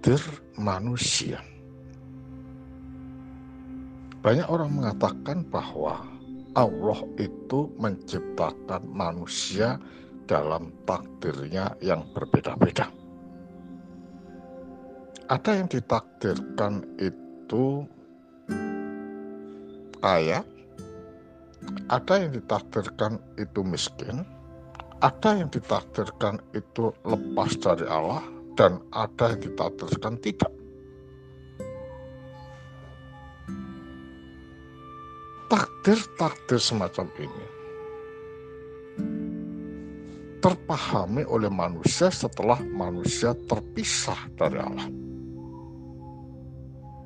takdir manusia. Banyak orang mengatakan bahwa Allah itu menciptakan manusia dalam takdirnya yang berbeda-beda. Ada yang ditakdirkan itu kaya, ada yang ditakdirkan itu miskin, ada yang ditakdirkan itu lepas dari Allah, dan ada yang ditakdirkan tidak. Takdir-takdir semacam ini terpahami oleh manusia setelah manusia terpisah dari Allah.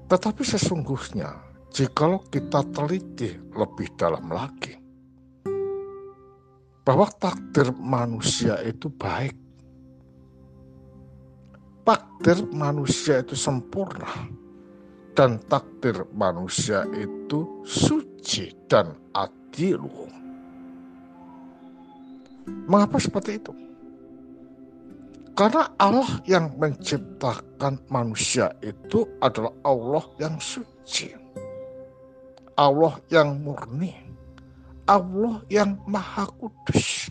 Tetapi sesungguhnya, jikalau kita teliti lebih dalam lagi, bahwa takdir manusia itu baik, takdir manusia itu sempurna, dan takdir manusia itu suci dan adil. Mengapa seperti itu? Karena Allah yang menciptakan manusia itu adalah Allah yang suci. Allah yang murni. Allah yang maha kudus.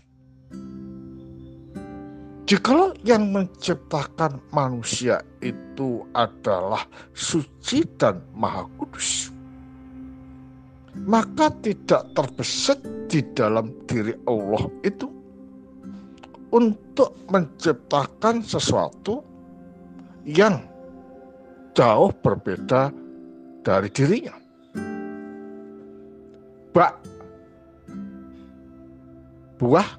Jikalau yang menciptakan manusia itu adalah suci dan maha kudus, maka tidak terbesit di dalam diri Allah itu untuk menciptakan sesuatu yang jauh berbeda dari dirinya. Bak buah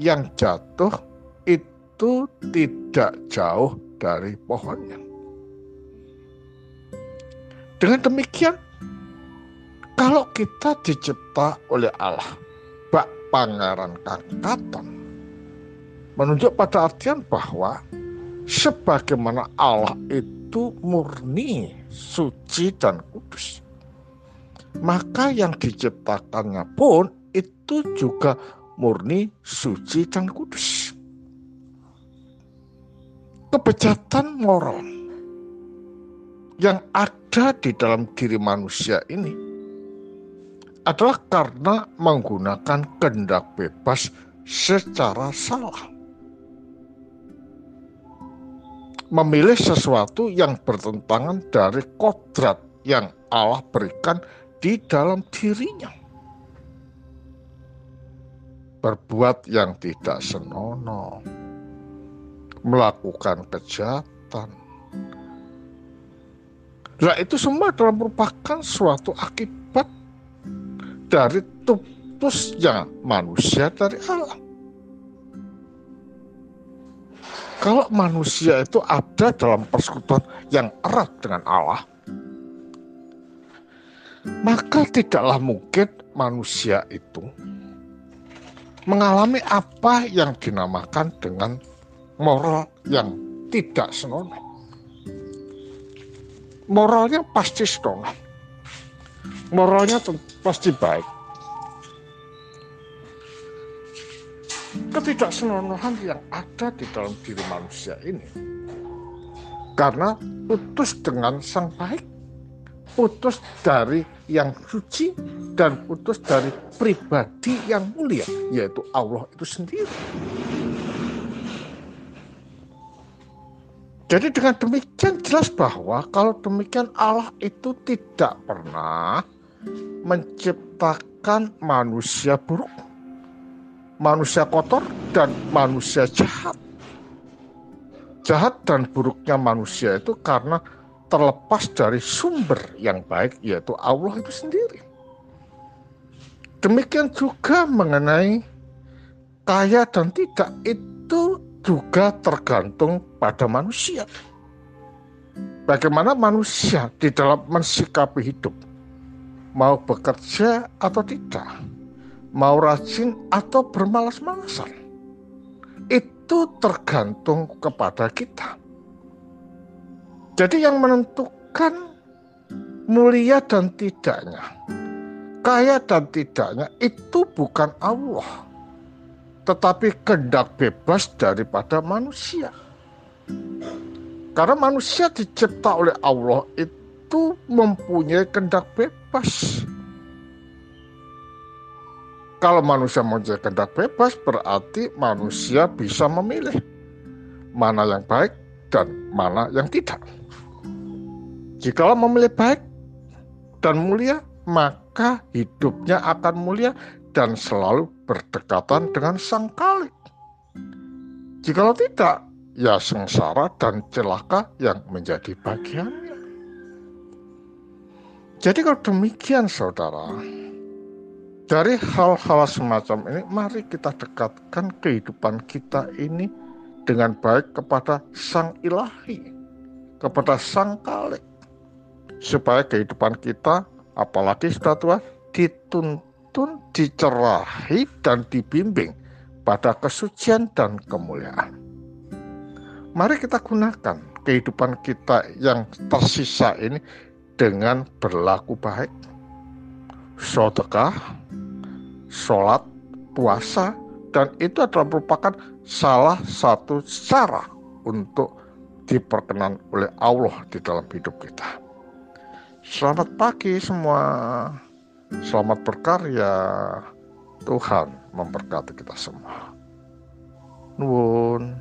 yang jatuh itu tidak jauh dari pohonnya. Dengan demikian, kalau kita dicipta oleh Allah, bak pangeran kangkatan, menunjuk pada artian bahwa sebagaimana Allah itu murni, suci dan kudus. Maka yang diciptakannya pun itu juga murni, suci dan kudus. Kebejatan moral yang ada di dalam diri manusia ini adalah karena menggunakan kehendak bebas secara salah. memilih sesuatu yang bertentangan dari kodrat yang Allah berikan di dalam dirinya. Berbuat yang tidak senonoh, melakukan kejahatan. Nah itu semua adalah merupakan suatu akibat dari tupusnya manusia dari Allah. Kalau manusia itu ada dalam persekutuan yang erat dengan Allah, maka tidaklah mungkin manusia itu mengalami apa yang dinamakan dengan moral yang tidak senonoh. Moralnya pasti senonoh. Moralnya pasti baik. ketidaksenonohan yang ada di dalam diri manusia ini. Karena putus dengan sang baik, putus dari yang suci, dan putus dari pribadi yang mulia, yaitu Allah itu sendiri. Jadi dengan demikian jelas bahwa kalau demikian Allah itu tidak pernah menciptakan manusia buruk manusia kotor dan manusia jahat. Jahat dan buruknya manusia itu karena terlepas dari sumber yang baik yaitu Allah itu sendiri. Demikian juga mengenai kaya dan tidak itu juga tergantung pada manusia. Bagaimana manusia di dalam mensikapi hidup, mau bekerja atau tidak mau rajin atau bermalas-malasan. Itu tergantung kepada kita. Jadi yang menentukan mulia dan tidaknya, kaya dan tidaknya itu bukan Allah, tetapi kehendak bebas daripada manusia. Karena manusia dicipta oleh Allah itu mempunyai kendak bebas. Kalau manusia mempunyai kendak bebas berarti manusia bisa memilih mana yang baik dan mana yang tidak. Jikalau memilih baik dan mulia, maka hidupnya akan mulia dan selalu berdekatan dengan sang kalik. Jikalau tidak, ya sengsara dan celaka yang menjadi bagiannya. Jadi kalau demikian saudara, dari hal-hal semacam ini mari kita dekatkan kehidupan kita ini dengan baik kepada Sang Ilahi, kepada Sang Kalik. Supaya kehidupan kita, apalagi sudah tua, dituntun, dicerahi, dan dibimbing pada kesucian dan kemuliaan. Mari kita gunakan kehidupan kita yang tersisa ini dengan berlaku baik. Sedekah, sholat, puasa, dan itu adalah merupakan salah satu cara untuk diperkenan oleh Allah di dalam hidup kita. Selamat pagi semua. Selamat berkarya. Tuhan memberkati kita semua. Nuwun.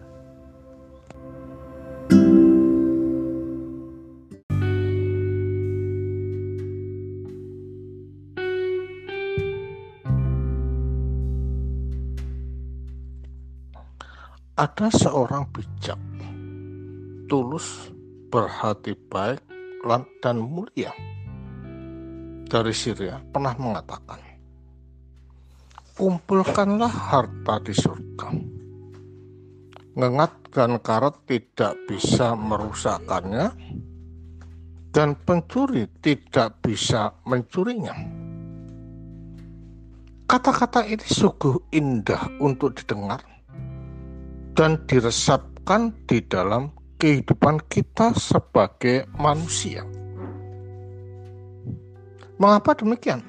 Ada seorang bijak, tulus, berhati baik, dan mulia dari Syria pernah mengatakan, kumpulkanlah harta di surga. Ngengat dan karat tidak bisa merusakkannya, dan pencuri tidak bisa mencurinya. Kata-kata ini sungguh indah untuk didengar dan diresapkan di dalam kehidupan kita sebagai manusia. Mengapa demikian?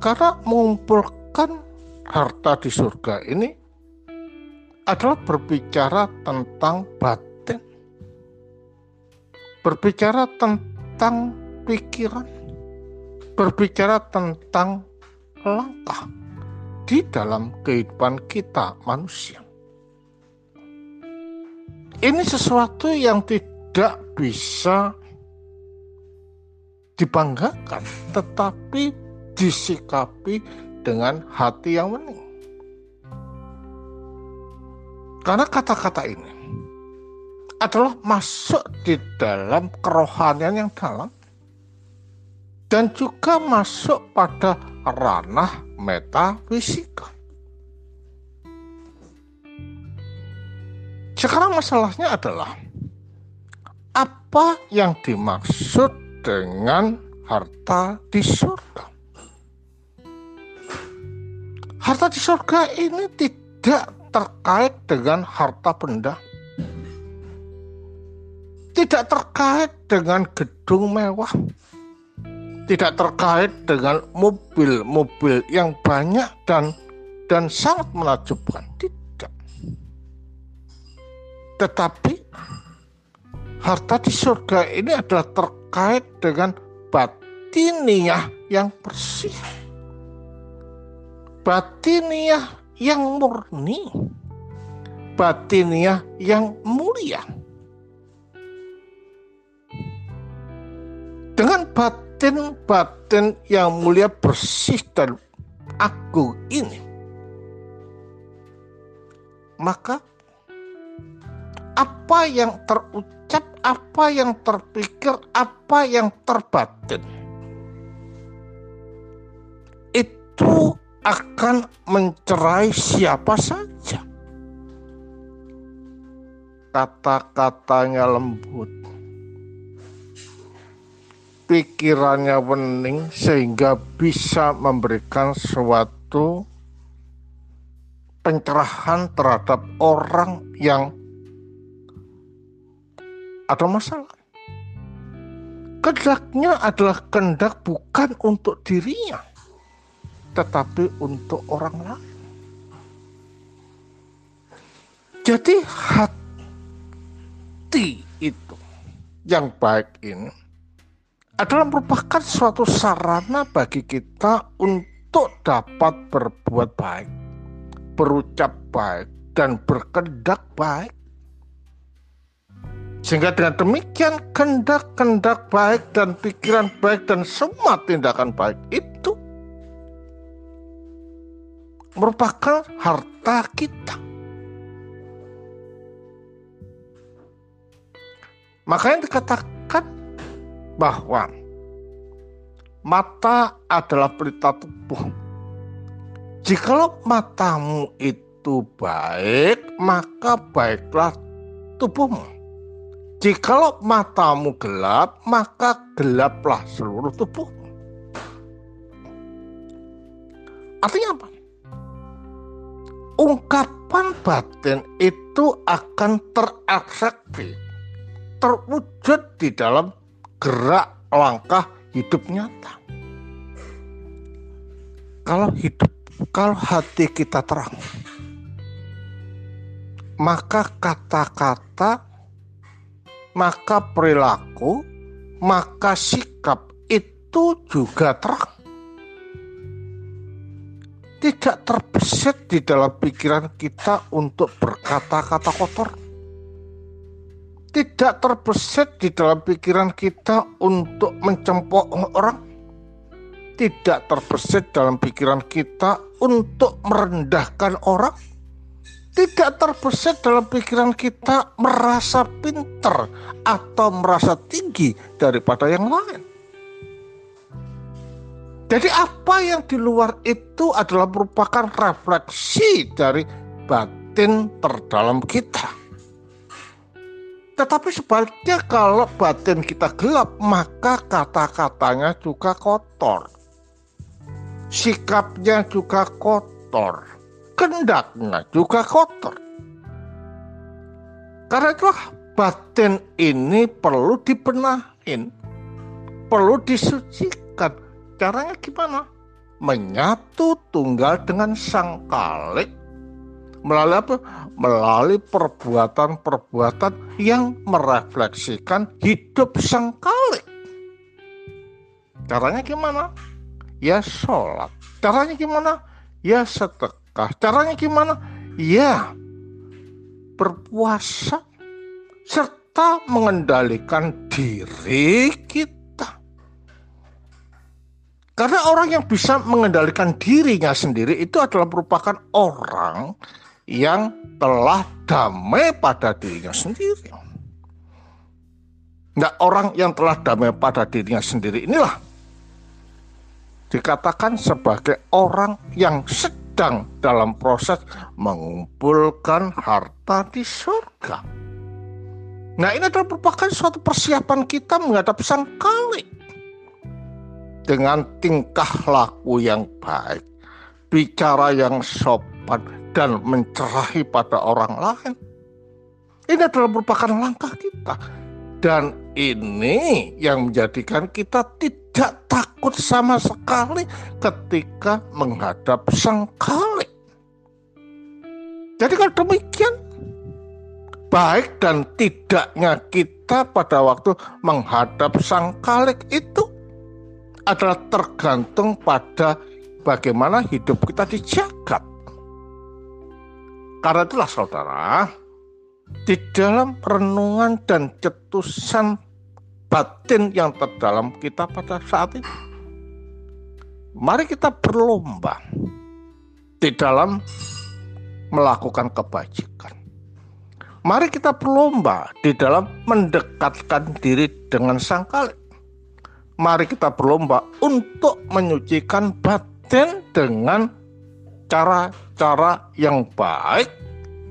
Karena mengumpulkan harta di surga ini adalah berbicara tentang batin, berbicara tentang pikiran, berbicara tentang langkah di dalam kehidupan kita manusia. Ini sesuatu yang tidak bisa dibanggakan, tetapi disikapi dengan hati yang bening. Karena kata-kata ini adalah masuk di dalam kerohanian yang dalam dan juga masuk pada ranah metafisika. Sekarang masalahnya adalah apa yang dimaksud dengan harta di surga? Harta di surga ini tidak terkait dengan harta benda. Tidak terkait dengan gedung mewah tidak terkait dengan mobil-mobil yang banyak dan dan sangat menakjubkan. Tidak. Tetapi harta di surga ini adalah terkait dengan batiniah yang bersih. Batiniah yang murni. Batiniah yang mulia. Dengan bat batin-batin yang mulia bersih dan agung ini maka apa yang terucap, apa yang terpikir, apa yang terbatin itu akan mencerai siapa saja. Kata-katanya lembut, pikirannya bening sehingga bisa memberikan suatu pencerahan terhadap orang yang ada masalah. Kendaknya adalah kendak bukan untuk dirinya, tetapi untuk orang lain. Jadi hat, hati itu yang baik ini adalah merupakan suatu sarana bagi kita untuk dapat berbuat baik, berucap baik, dan berkendak baik. Sehingga dengan demikian kendak-kendak baik dan pikiran baik dan semua tindakan baik itu merupakan harta kita. Makanya dikatakan bahwa mata adalah pelita tubuh. Jikalau matamu itu baik, maka baiklah tubuhmu. Jikalau matamu gelap, maka gelaplah seluruh tubuhmu. Artinya apa? Ungkapan batin itu akan tereksekusi, terwujud di dalam gerak langkah hidup nyata. Kalau hidup, kalau hati kita terang, maka kata-kata, maka perilaku, maka sikap itu juga terang. Tidak terbesit di dalam pikiran kita untuk berkata-kata kotor. Tidak terbesit di dalam pikiran kita untuk mencempok orang, tidak terbesit dalam pikiran kita untuk merendahkan orang, tidak terbesit dalam pikiran kita merasa pinter atau merasa tinggi daripada yang lain. Jadi apa yang di luar itu adalah merupakan refleksi dari batin terdalam kita. Tetapi sebaliknya kalau batin kita gelap, maka kata-katanya juga kotor. Sikapnya juga kotor. Kendaknya juga kotor. Karena itulah batin ini perlu dibenahin. Perlu disucikan. Caranya gimana? Menyatu tunggal dengan sang kalik melalui apa? Melalui perbuatan-perbuatan yang merefleksikan hidup sang kali. Caranya gimana? Ya sholat. Caranya gimana? Ya sedekah. Caranya gimana? Ya berpuasa serta mengendalikan diri kita. Karena orang yang bisa mengendalikan dirinya sendiri itu adalah merupakan orang yang telah damai pada dirinya sendiri. Nah, orang yang telah damai pada dirinya sendiri inilah dikatakan sebagai orang yang sedang dalam proses mengumpulkan harta di surga. Nah, ini adalah merupakan suatu persiapan kita menghadap sang kali dengan tingkah laku yang baik, bicara yang sopan, dan mencerahi pada orang lain. Ini adalah merupakan langkah kita. Dan ini yang menjadikan kita tidak takut sama sekali ketika menghadap sang kali. Jadi kalau demikian, baik dan tidaknya kita pada waktu menghadap sang kalik itu adalah tergantung pada bagaimana hidup kita dijaga. Karena itulah saudara, di dalam renungan dan cetusan batin yang terdalam kita pada saat ini, mari kita berlomba di dalam melakukan kebajikan. Mari kita berlomba di dalam mendekatkan diri dengan Sang Kali. Mari kita berlomba untuk menyucikan batin dengan cara-cara yang baik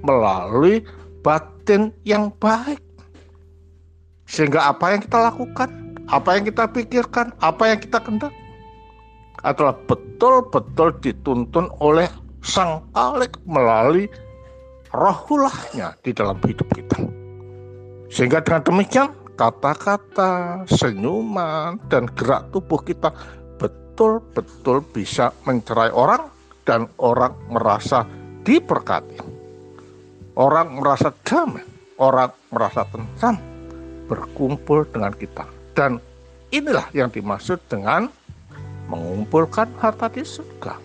melalui batin yang baik. Sehingga apa yang kita lakukan, apa yang kita pikirkan, apa yang kita kendak adalah betul-betul dituntun oleh Sang Alik melalui rohulahnya di dalam hidup kita. Sehingga dengan demikian kata-kata, senyuman, dan gerak tubuh kita betul-betul bisa mencerai orang dan orang merasa diberkati. Orang merasa damai. orang merasa tentram berkumpul dengan kita. Dan inilah yang dimaksud dengan mengumpulkan harta di surga.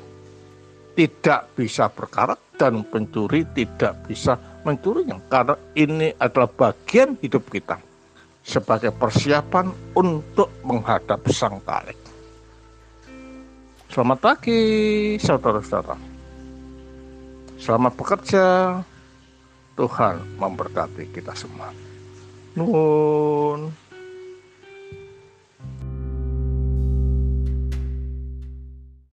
Tidak bisa berkarat dan pencuri tidak bisa mencurinya karena ini adalah bagian hidup kita sebagai persiapan untuk menghadap sang tarik. Selamat pagi saudara-saudara. Selamat bekerja. Tuhan memberkati kita semua. Nun.